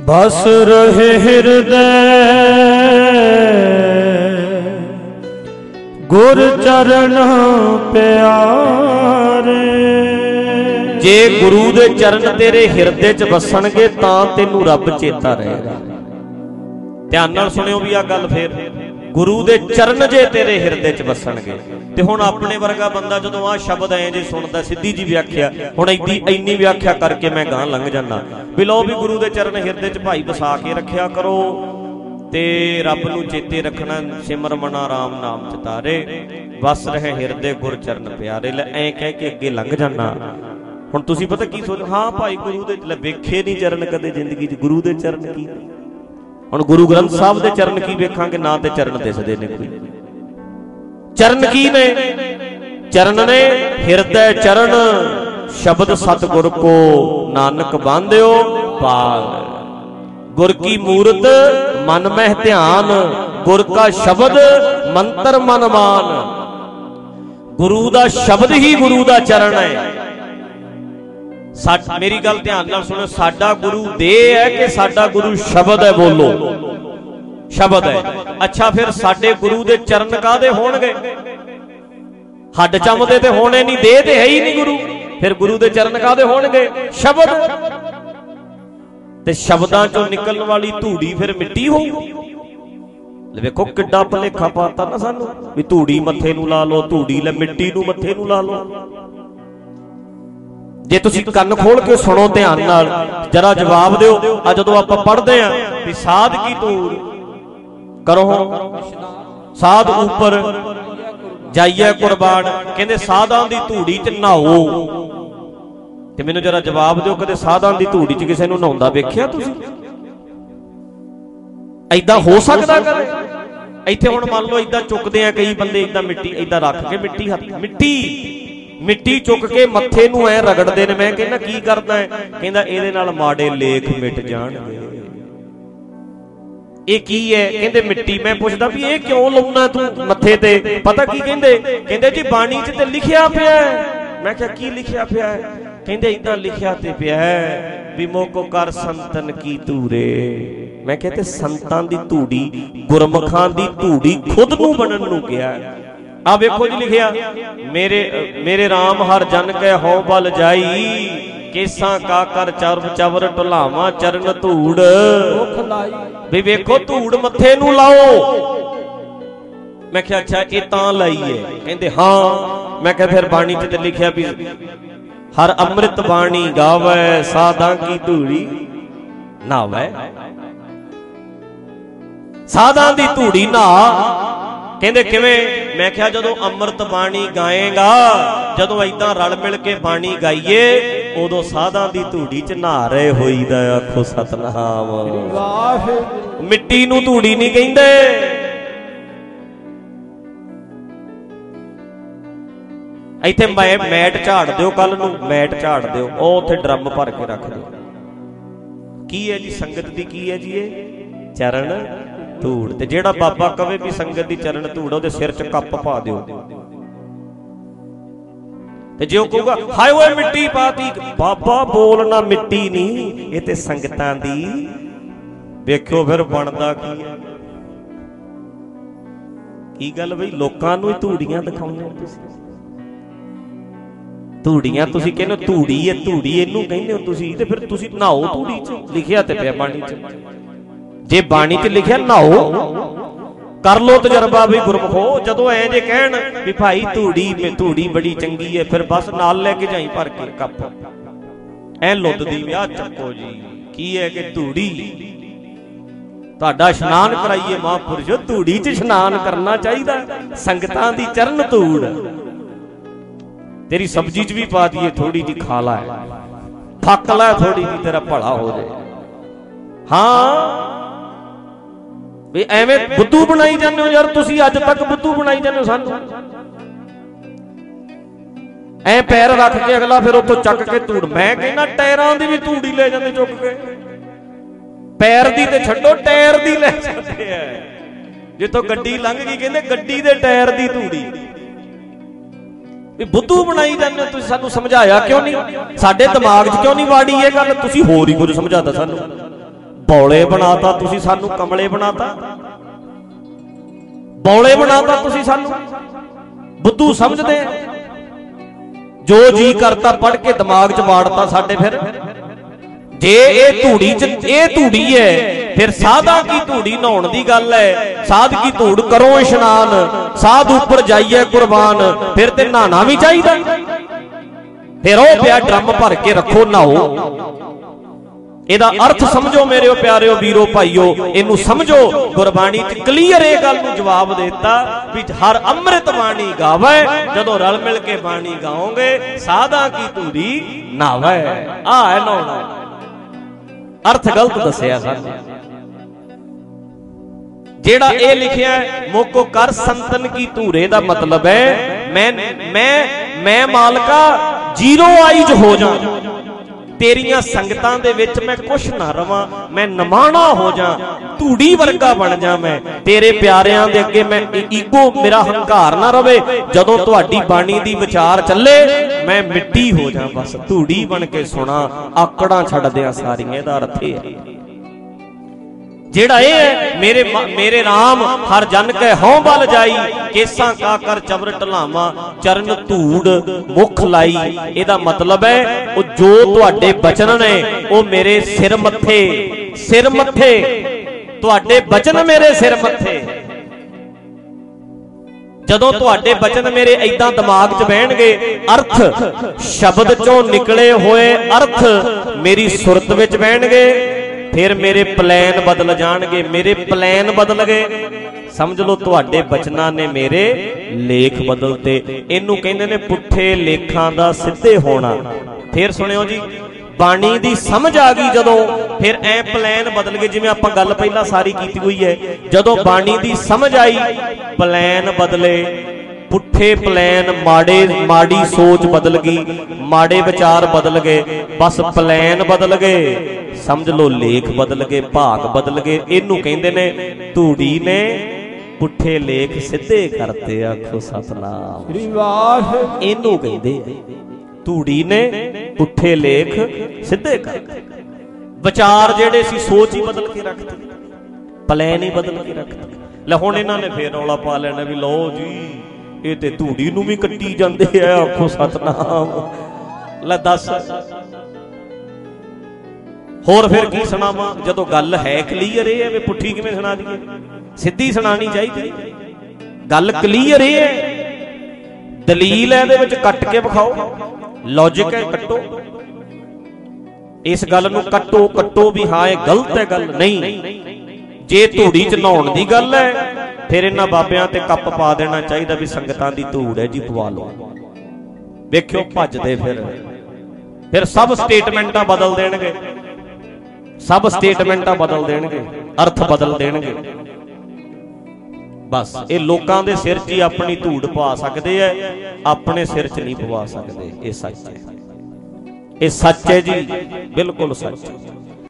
ਬਸ ਰਹੇ ਹਿਰਦੈ। ਗੁਰ ਚਰਨ ਪਿਆਰੇ। ਜੇ ਗੁਰੂ ਦੇ ਚਰਨ ਤੇਰੇ ਹਿਰਦੇ 'ਚ ਵਸਣਗੇ ਤਾਂ ਤੈਨੂੰ ਰੱਬ ਚੇਤਾ ਰਹੇਗਾ। ਧਿਆਨ ਨਾਲ ਸੁਣਿਓ ਵੀ ਆ ਗੱਲ ਫੇਰ। ਗੁਰੂ ਦੇ ਚਰਨ ਜੇ ਤੇਰੇ ਹਿਰਦੇ 'ਚ ਵਸਣਗੇ। ਤੇ ਹੁਣ ਆਪਣੇ ਵਰਗਾ ਬੰਦਾ ਜਦੋਂ ਆ ਸ਼ਬਦ ਐ ਜੇ ਸੁਣਦਾ, ਸਿੱਧੀ ਜੀ ਵਿਆਖਿਆ, ਹੁਣ ਐਡੀ ਇੰਨੀ ਵਿਆਖਿਆ ਕਰਕੇ ਮੈਂ ਗਾਂ ਲੰਘ ਜਾਣਾ ਵੀ ਲਓ ਵੀ ਗੁਰੂ ਦੇ ਚਰਨ ਹਿਰਦੇ 'ਚ ਭਾਈ ਵਸਾ ਕੇ ਰੱਖਿਆ ਕਰੋ। ਤੇ ਰੱਬ ਨੂੰ ਚੇਤੇ ਰੱਖਣਾ, ਸਿਮਰ ਮਨਾ ਰਾਮ ਨਾਮ ਚਿਤਾਰੇ ਵਸ ਰਹੇ ਹਿਰਦੇ ਗੁਰ ਚਰਨ ਪਿਆਰੇ। ਲੈ ਐ ਕਹਿ ਕੇ ਅੱਗੇ ਲੰਘ ਜਾਣਾ ਹੁਣ ਤੁਸੀਂ ਪਤਾ ਕੀ ਸੋਚ, ਹਾਂ ਭਾਈ ਗੁਰੂ ਦੇ, ਲੈ ਵੇਖੇ ਨਹੀਂ ਚਰਨ ਕਦੇ ਜ਼ਿੰਦਗੀ 'ਚ। ਗੁਰੂ ਦੇ ਚਰਨ ਕੀ? ਹੁਣ ਗੁਰੂ ਗ੍ਰੰਥ ਸਾਹਿਬ ਦੇ ਚਰਨ ਕੀ ਵੇਖਾਂਗੇ? ਨਾ ਤੇ ਚਰਨ ਦਿਸਦੇ ਨੇ ਕੋਈ। ਚਰਨ ਕੀ ਨੇ? ਚਰਨ ਨੇ ਹਿਰਦੈ ਚਰਨ, ਸ਼ਬਦ ਸਤਿਗੁਰ ਕੋ ਨਾਨਕ ਬਾਂਧਿਓ ਪਾਲ ਗੁਰ ਕੀ ਮੂਰਤ, ਮਨ ਮਹਿ ਧਿਆਨ, ਗੁਰ ਕਾ ਸ਼ਬਦ, ਮੰਤਰ ਮਨ ਮਾਨ। ਗੁਰੂ ਦਾ ਸ਼ਬਦ ਹੀ ਗੁਰੂ ਦਾ ਚਰਨ ਹੈ। ਸਾਡ ਮੇਰੀ ਗੱਲ ਧਿਆਨ ਨਾਲ ਸੁਣੋ, ਸਾਡਾ ਗੁਰੂ ਦੇਹ ਹੈ ਕਿ ਸਾਡਾ ਗੁਰੂ ਸ਼ਬਦ ਹੈ ਬੋਲੋ? ਸ਼ਬਦ ਹੈ। ਅੱਛਾ, ਫਿਰ ਸਾਡੇ ਗੁਰੂ ਦੇ ਚਰਨ ਕਾਦੇ ਹੋਣਗੇ? ਹੱਡ ਚਮਦੇ ਤੇ ਹੋਣੇ ਨਹੀਂ, ਦੇਹ ਤੇ ਹੈ ਹੀ ਨਹੀਂ ਗੁਰੂ। ਫਿਰ ਗੁਰੂ ਦੇ ਚਰਨ ਕਾਦੇ ਹੋਣਗੇ? ਸ਼ਬਦ। ਤੇ ਸ਼ਬਦਾਂ ਚੋਂ ਨਿਕਲਣ ਵਾਲੀ ਧੂੜੀ ਫਿਰ ਮਿੱਟੀ ਹੋਊ ਲੈ ਵੇਖੋ, ਕਿੱਡਾ ਭਲੇਖਾ ਪਾਤਾ ਨਾ ਸਾਨੂੰ, ਵੀ ਧੂੜੀ ਮੱਥੇ ਨੂੰ ਲਾ ਲਓ, ਧੂੜੀ ਲੈ ਮਿੱਟੀ ਨੂੰ ਮੱਥੇ ਨੂੰ ਲਾ ਲਓ। ਜੇ ਤੁਸੀਂ ਕੰਨ ਖੋਲ ਕੇ ਸੁਣੋ ਧਿਆਨ ਨਾਲ, ਜਰਾ ਜਵਾਬ ਦਿਓ, ਆ ਜਦੋਂ ਆਪਾਂ ਪੜ੍ਹਦੇ ਆਂ ਵੀ ਸਾਧ ਕੀ ਧੂੜ? ਕਰੋ ਸਾਧ ਉੱਪਰ ਜਾਈਏ ਕੁਰਬਾਨ, ਕਹਿੰਦੇ ਸਾਧਾਂ ਦੀ ਧੂੜੀ 'ਚ ਨਹਾਓ। ਤੇ ਮੈਨੂੰ ਜਰਾ ਜਵਾਬ ਦਿਓ, ਕਦੇ ਸਾਧਾਂ ਦੀ ਧੂੜੀ 'ਚ ਕਿਸੇ ਨੂੰ ਨਹਾਉਂਦਾ ਵੇਖਿਆ ਤੁਸੀਂ? ਐਦਾਂ ਹੋ ਸਕਦਾ ਕਦੇ? ਇੱਥੇ ਹੁਣ ਮੰਨ ਲਓ ਐਦਾਂ ਚੁੱਕਦੇ ਆ ਕਈ ਬੰਦੇ ਐਦਾਂ ਮਿੱਟੀ ਐਦਾਂ ਰੱਖ ਕੇ ਮਿੱਟੀ ਹੱਥ ਮਿੱਟੀ। ਮਿੱਟੀ ਚੁੱਕ ਕੇ ਮੱਥੇ ਨੂੰ ਐ ਰਗੜਦੇ ਨੇ। ਮੈਂ ਕਹਿੰਦਾ, ਕੀ ਕਰਦਾ ਹੈ? ਕਹਿੰਦਾ, ਇਹਦੇ ਨਾਲ ਮਾੜੇ ਲੇਖ ਮਿਟ ਜਾਣਗੇ। ਇਹ ਕੀ ਹੈ? ਕਹਿੰਦੇ, ਮਿੱਟੀ, ਮੈਂ ਪੁੱਛਦਾ ਵੀ ਇਹ ਕਿਉਂ ਲਾਉਣਾ ਤੂੰ ਮੱਥੇ ਤੇ? ਪਤਾ ਕੀ ਕਹਿੰਦੇ? ਕਹਿੰਦੇ, ਜੀ, ਬਾਣੀ 'ਚ ਤੇ ਲਿਖਿਆ ਪਿਆ ਹੈ। ਮੈਂ ਕਿਹਾ, ਕੀ ਲਿਖਿਆ ਪਿਆ ਹੈ? ਕਹਿੰਦੇ ਇਦਾਂ ਲਿਖਿਆ ਤੇ ਪਿਆ ਹੈ ਵੀ ਮੋਕੋ ਕਰ ਸੰਤਨ ਕੀ ਧੂਰੇ। ਮੈਂ ਕਿਹਾ, ਤੇ ਸੰਤਾਂ ਦੀ ਧੂੜੀ ਗੁਰਮਖਾਂ ਦੀ ਧੂੜੀ ਖੁਦ ਨੂੰ ਬਣਨ ਨੂੰ ਗਿਆ ਆ ਵੇਖੋ ਜੀ ਲਿਖਿਆ, ਮੇਰੇ ਮੇਰੇ RAM ਹਰ ਜਨ ਕੈ ਹਉ ਬਲ ਜਾਈ, ਕੇਸਾਂ ਕਾ ਕਰ ਚਰਬ ਚਵਰ ਢੁਲਾਵਾ ਚਰਨ ਧੂੜ। ਮੁਖ ਲਾਈ ਵੀ ਵੇਖੋ ਧੂੜ ਮੱਥੇ ਨੂੰ ਲਾਓ। ਮੈਂ ਕਿਹਾ, ਅੱਛਾ, ਇਹ ਤਾਂ ਲਈ ਹੈ। ਕਹਿੰਦੇ, ਹਾਂ। ਮੈਂ ਕਿਹਾ, ਫਿਰ ਬਾਣੀ 'ਚ ਤੇ ਲਿਖਿਆ ਵੀ ਹਰ ਅੰਮ੍ਰਿਤ ਬਾਣੀ ਗਾਵੇ, ਸਾਧਾਂ ਕੀ ਧੂੜੀ ਨਾਵੇ। ਸਾਧਾਂ ਦੀ ਧੂੜੀ ਨਾ ਕਹਿੰਦੇ ਕਿਵੇਂ? ਮੈਂ ਕਿਹਾ ਜਦੋਂ ਅੰਮ੍ਰਿਤ ਬਾਣੀ ਗਾਏਗਾ, ਜਦੋਂ ਐਦਾਂ ਰਲ ਮਿਲ ਕੇ ਬਾਣੀ ਗਾਈਏ, ਉਦੋਂ ਸਾਧਾਂ ਦੀ ਧੂੜੀ 'ਚ ਨਹਾ ਰਹੇ ਹੋਈਦਾ ਆਖੋ ਸਤਨਾਮ। ਵਾਹਿਗੁਰੂ ਮਿੱਟੀ ਨੂੰ ਧੂੜੀ ਨਹੀਂ ਕਹਿੰਦੇ। ਇੱਥੇ ਮੈਂ ਮੈਟ ਝਾੜ ਦਿਓ ਕੱਲ ਨੂੰ, ਮੈਟ ਝਾੜ ਦਿਓ, ਉਹ ਉੱਥੇ ਡਰਮ ਭਰ ਕੇ ਰੱਖ ਦਿਓ। ਕੀ ਹੈ ਜੀ, ਸੰਗਤ ਦੀ ਕੀ ਹੈ ਜੀ ਇਹ? ਚਰਨ? ਧੂੜ ਤੇ ਜਿਹੜਾ ਬਾਬਾ ਕਵੇ ਵੀ ਸੰਗਤ ਦੀ ਚਰਨ ਧੂੜ ਉਹਦੇ ਸਿਰ 'ਚ ਕੱਪ ਪਾ ਦਿਓ। ਤੇ ਜੇ ਉਹ ਕਹੂਗਾ, ਹਾਏ ਓਏ ਮਿੱਟੀ ਪਾਤੀ ਬਾਬਾ ਬੋਲਣਾ ਮਿੱਟੀ ਨਹੀਂ, ਇਹ ਤੇ ਸੰਗਤਾਂ ਦੀ। ਵੇਖਿਓ ਫਿਰ ਬਣਦਾ ਕੀ ਹੈ ਕੀ ਗੱਲ ਬਈ? ਲੋਕਾਂ ਨੂੰ ਹੀ ਧੂੜੀਆਂ ਦਿਖਾਉਂਦੇ ਹੋ ਤੁਸੀਂ। ਧੂੜੀਆਂ ਤੁਸੀਂ ਕਹਿੰਦੇ ਹੋ, ਧੂੜੀ ਹੈ ਧੂੜੀ ਇਹਨੂੰ ਕਹਿੰਦੇ ਹੋ ਤੁਸੀਂ। ਤੇ ਫਿਰ ਤੁਸੀਂ ਨਹਾਓ ਧੂੜੀ 'ਚ, ਲਿਖਿਆ ਤੇ ਪਿਆ ਬਾਣੀ 'ਚ। ਜੇ ਬਾਣੀ 'ਚ ਲਿਖਿਆ ਨਹਾਓ, ਕਰ ਲੋ ਤਜਰਬਾ ਵੀ ਗੁਰਮਖੋ। ਜਦੋਂ ਐ ਜੇ ਕਹਿਣ ਵੀ ਭਾਈ ਧੂੜੀ ਮੇ ਧੂੜੀ ਬੜੀ ਚੰਗੀ ਹੈ ਫਿਰ ਬਸ ਨਾਲ ਲੈ ਕੇ ਜਾਈ ਭਰ ਕੇ ਕੱਪ। ਐ ਲੁੱਦ ਦੀ ਵਿਆਹ ਚੱਕੋ ਜੀ। ਕੀ ਹੈ ਕਿ ਧੂੜੀ? ਤੁਹਾਡਾ ਇਸ਼ਨਾਨ ਕਰਾਈਏ ਮਹਾਂਪੁਰਸ਼ੋ, ਧੂੜੀ 'ਚ ਇਸ਼ਨਾਨ ਕਰਨਾ ਚਾਹੀਦਾ। ਸੰਗਤਾਂ ਦੀ ਚਰਨ ਧੂੜ। ਤੇਰੀ ਸਬਜੀ 'ਚ ਵੀ ਪਾ ਦਈਏ ਥੋੜੀ ਜੀ ਖਾ ਲੈ। ਥੱਕ ਲੈ ਥੋੜੀ ਜੀ ਤੇਰਾ ਭਲਾ ਹੋ ਜਾਏ। ਹਾਂ ਵੀ ਐਵੇਂ ਬੁੱਧੂ ਬਣਾਈ ਜਾਂਦੇ ਹੋ ਯਾਰ, ਤੁਸੀਂ ਅੱਜ ਤੱਕ ਬੁੱਧੂ ਬਣਾਈ ਜਾਂਦੇ ਹੋ ਸਾਨੂੰ। ਐ ਪੈਰ ਰੱਖ ਕੇ ਅਗਲਾ ਫਿਰ ਉੱਥੋਂ ਚੱਕ ਕੇ ਧੂੜ। ਮੈਂ ਕਹਿੰਦਾ ਟਾਇਰਾਂ ਦੀ ਵੀ ਧੂੜੀ ਲੈ ਜਾਂਦੇ ਚੁੱਕ ਕੇ। ਪੈਰ ਦੀ ਤੇ ਛੱਡੋ, ਟਾਇਰ ਦੀ ਲੈ ਜਾਂਦੇ ਆ। ਜਿੱਥੋਂ ਗੱਡੀ ਲੰਘ ਗਈ, ਕਹਿੰਦੇ ਗੱਡੀ ਦੇ ਟਾਇਰ ਦੀ ਧੂੜੀ ਵੀ ਬੁੱਧੂ ਬਣਾਈ ਜਾਂਦੇ ਹੋ, ਤੁਸੀਂ ਸਾਨੂੰ ਸਮਝਾਇਆ ਕਿਉਂ ਨਹੀਂ? ਸਾਡੇ ਦਿਮਾਗ 'ਚ ਕਿਉਂ ਨਹੀਂ ਵਾੜੀ ਇਹ ਗੱਲ? ਤੁਸੀਂ ਹੋਰ ਹੀ ਕੁਝ ਸਮਝਾਤਾ ਸਾਨੂੰ। ਬੌਲੇ ਬਣਾਤਾ ਤੁਸੀਂ ਸਾਨੂੰ ਕਮਲੇ ਬਣਾਤਾ। ਬੌਲੇ ਬਣਾਤਾ ਤੁਸੀਂ ਸਾਨੂੰ। ਬੁੱਧੂ ਸਮਝਦੇ ਜੋ ਜੀ ਕਰਤਾ ਪੜ ਕੇ ਦਿਮਾਗ 'ਚ ਵਾੜਤਾ ਸਾਡੇ ਫਿਰ। ਜੇ ਇਹ ਧੂੜੀ 'ਚ ਇਹ ਧੂੜੀ ਹੈ ਫਿਰ ਸਾਧਾਂ ਕੀ ਧੂੜੀ ਨਹਾਉਣ ਦੀ ਗੱਲ ਹੈ ਸਾਧ ਕੀ ਧੂੜ ਕਰੋ ਇਸ਼ਨਾਨ? ਸਾਧ ਉੱਪਰ ਜਾਈਏ ਕੁਰਬਾਨ ਫਿਰ ਤੇ ਨਹਾਣਾ ਵੀ ਚਾਹੀਦਾ। ਫਿਰ ਉਹ ਪਿਆ ਡਰਮ ਭਰ ਕੇ ਰੱਖੋ ਨਹਾਓ। ਇਹਦਾ ਅਰਥ ਸਮਝੋ ਮੇਰਿਓ ਪਿਆਰਿਓ ਵੀਰੋ ਭਾਈਓ ਇਹਨੂੰ ਸਮਝੋ। ਗੁਰਬਾਣੀ 'ਚ ਕਲੀਅਰ ਇਹ ਗੱਲ ਨੂੰ ਜਵਾਬ ਦਿੱਤਾ ਵੀ ਹਰ ਅੰਮ੍ਰਿਤ ਬਾਣੀ ਗਾਵੇ ਜਦੋਂ ਰਲ ਮਿਲ ਕੇ ਬਾਣੀ ਗਾਓਗੇ ਸਾਧਾਂ ਕੀ ਧੂੜੀ ਨਾਵੇ। ਆ ਹੈ ਨਹਾਉਣਾ ਅਰਥ ਗਲਤ ਦੱਸਿਆ ਸਾਨੂੰ। ਜਿਹੜਾ ਇਹ ਲਿਖਿਆ ਮੋਕੋ ਕਰ ਸੰਤਨ ਕੀ ਧੂਰੇ ਦਾ ਮਤਲਬ ਹੈ ਮੈਂ ਮੈਂ ਮੈਂ ਮਾਲਕਾ ਜ਼ੀਰੋ ਆਈਜ ਹੋ ਜਾ ਤੇਰੀਆਂ ਸੰਗਤਾਂ ਦੇ ਵਿੱਚ ਮੈਂ ਕੁਛ ਨਾ ਰਵਾਂ, ਮੈਂ ਨਮਾਣਾ ਹੋ ਜਾ, ਧੂੜੀ ਵਰਗਾ ਬਣ ਜਾ ਮੈਂ, ਤੇਰੇ ਪਿਆਰਿਆਂ ਦੇ ਅੱਗੇ ਮੈਂ ਈਗੋ ਮੇਰਾ ਹੰਕਾਰ ਨਾ ਰਵੇ, ਜਦੋਂ ਤੁਹਾਡੀ ਬਾਣੀ ਦੀ ਵਿਚਾਰ ਚੱਲੇ, ਮੈਂ ਮਿੱਟੀ ਹੋ ਜਾ ਬਸ ਧੂੜੀ ਬਣ ਕੇ ਸੁਣਾ, ਆਕੜਾਂ ਛੱਡ ਦਿਆਂ ਸਾਰੀਆਂ ਇਹਦਾ ਅਰਥ ਇਹ ਹੈ। ਜਿਹੜਾ ਇਹ ਹੈ, ਮੇਰੇ ਮ- ਮੇਰੇ RAM ਹਰ ਜਨ ਕੈ ਹਉ ਬਲ ਜਾਈ, ਕੇਸਾਂ ਕਾ ਕਰ ਚਵਰ ਢਲਾਵਾ, ਚਰਨ ਧੂੜ ਮੁਖ ਲਾਈ। ਇਹਦਾ ਮਤਲਬ ਹੈ, ਉਹ ਜੋ ਤੁਹਾਡੇ ਬਚਨ ਨੇ, ਉਹ ਮੇਰੇ ਸਿਰ ਮੱਥੇ ਸਿਰ ਮੱਥੇ। ਤੁਹਾਡੇ ਬਚਨ ਮੇਰੇ ਸਿਰ ਮੱਥੇ। ਜਦੋਂ ਤੁਹਾਡੇ ਬਚਨ ਮੇਰੇ ਐਦਾਂ ਦਿਮਾਗ 'ਚ ਬਹਿਣਗੇ, ਅਰਥ ਸ਼ਬਦ 'ਚੋਂ ਨਿਕਲੇ ਹੋਏ ਅਰਥ ਮੇਰੀ ਸੁਰਤ ਵਿੱਚ ਬਹਿਣਗੇ। ਫਿਰ ਮੇਰੇ ਪਲਾਨ ਬਦਲ ਜਾਣਗੇ, ਮੇਰੇ ਪਲਾਨ ਬਦਲ ਗਏ। ਸਮਝ ਲਓ ਤੁਹਾਡੇ ਬਚਨਾਂ ਨੇ ਮੇਰੇ ਲੇਖ ਬਦਲਤੇ। ਇਹਨੂੰ ਕਹਿੰਦੇ ਨੇ ਪੁੱਠੇ ਲੇਖਾਂ ਦਾ ਸਿੱਧੇ ਹੋਣਾ। ਫਿਰ ਸੁਣਿਓ ਜੀ, ਬਾਣੀ ਦੀ ਸਮਝ ਆ ਗਈ ਜਦੋਂ, ਫਿਰ ਐ ਪਲਾਨ ਬਦਲ ਗਏ, ਜਿਵੇਂ ਆਪਾਂ ਗੱਲ ਪਹਿਲਾਂ ਸਾਰੀ ਕੀਤੀ ਹੋਈ ਹੈ। ਜਦੋਂ ਬਾਣੀ ਦੀ ਸਮਝ ਆਈ ਪਲਾਨ ਬਦਲੇ। ਪੁੱਠੇ ਪਲਾਨ ਮਾੜੇ ਮਾੜੀ ਸੋਚ ਬਦਲ ਗਈ ਮਾੜੇ ਵਿਚਾਰ ਬਦਲ ਗਏ ਬਸ ਪਲਾਨ ਬਦਲ ਗਏ। ਸਮਝ ਲਓ ਲੇਖ ਬਦਲ ਗਏ ਭਾਗ ਬਦਲ ਗਏ। ਇਹਨੂੰ ਕਹਿੰਦੇ ਨੇ ਧੂੜੀ ਨੇ ਪੁੱਠੇ ਲੇਖ ਸਿੱਧੇ ਕਰਤੇ ਆਖੋ ਸਤਨਾਮ। ਸ੍ਰੀ ਵਾਹਿਗੁਰੂ। ਇਹਨੂੰ ਕਹਿੰਦੇ ਧੂੜੀ ਨੇ ਪੁੱਠੇ ਲੇਖ ਸਿੱਧੇ ਕਰਤੇ। ਵਿਚਾਰ ਜਿਹੜੇ ਸੀ ਸੋਚ ਹੀ ਬਦਲ ਕੇ ਰੱਖਤੀ। ਪਲਾਨ ਹੀ ਬਦਲ ਕੇ ਰੱਖਤੀ। ਲੈ ਹੁਣ ਇਹਨਾਂ ਨੇ ਫੇਰ ਰੌਲਾ ਪਾ ਲੈਣਾ ਵੀ ਲਓ ਜੀ। ਇਹ ਤੇ ਧੂੜੀ ਨੂੰ ਵੀ ਕੱਟੀ ਜਾਂਦੇ ਆ, ਆਖੋ ਸਤਨਾਮ। ਲੈ ਦੱਸ। ਹੋਰ ਫਿਰ ਕੀ ਸੁਣਾਵਾਂ? ਜਦੋਂ ਗੱਲ ਹੈ ਕਲੀਅਰ ਇਹ ਹੈ ਵੀ ਪੁੱਠੀ ਕਿਵੇਂ ਸੁਣਾ ਦਈਏ? ਸਿੱਧੀ ਸੁਣਾਣੀ ਚਾਹੀਦੀ। ਗੱਲ ਕਲੀਅਰ ਇਹ ਹੈ। ਦਲੀਲ ਹੈ ਇਹਦੇ ਵਿੱਚ ਕੱਟ ਕੇ ਵਿਖਾਓ। ਲੌਜੀਕ ਹੈ ਕੱਟੋ। ਇਸ ਗੱਲ ਨੂੰ ਕੱਟੋ ਕੱਟੋ ਵੀ ਹਾਂ, ਇਹ ਗਲਤ ਹੈ ਗੱਲ। ਨਹੀਂ। ਜੇ ਧੂੜੀ ਚ ਨਹਾਉਣ ਦੀ ਗੱਲ ਹੈ ਫਿਰ ਇਹਨਾਂ ਬਾਬਿਆਂ ਤੇ ਕੱਪ ਪਾ ਦੇਣਾ ਚਾਹੀਦਾ ਵੀ ਸੰਗਤਾਂ ਦੀ ਧੂੜ ਹੈ ਜੀ, ਪਵਾ ਲਓ। ਵੇਖਿਓ, ਭੱਜਦੇ ਫਿਰ। ਫਿਰ ਸਭ ਸਟੇਟਮੈਂਟਾਂ ਬਦਲ ਦੇਣਗੇ। ਸਭ ਸਟੇਟਮੈਂਟਾਂ ਬਦਲ ਦੇਣਗੇ, ਅਰਥ ਬਦਲ ਦੇਣਗੇ। ਬਸ, ਇਹ ਲੋਕਾਂ ਦੇ ਸਿਰ 'ਚ ਹੀ ਆਪਣੀ ਧੂੜ ਪਵਾ ਸਕਦੇ ਐ, ਆਪਣੇ ਸਿਰ 'ਚ ਨਹੀਂ ਪਵਾ ਸਕਦੇ। ਇਹ ਸੱਚ ਹੈ ਇਹ ਸੱਚ ਹੈ ਜੀ, ਬਿਲਕੁਲ ਸੱਚ। ਹੈ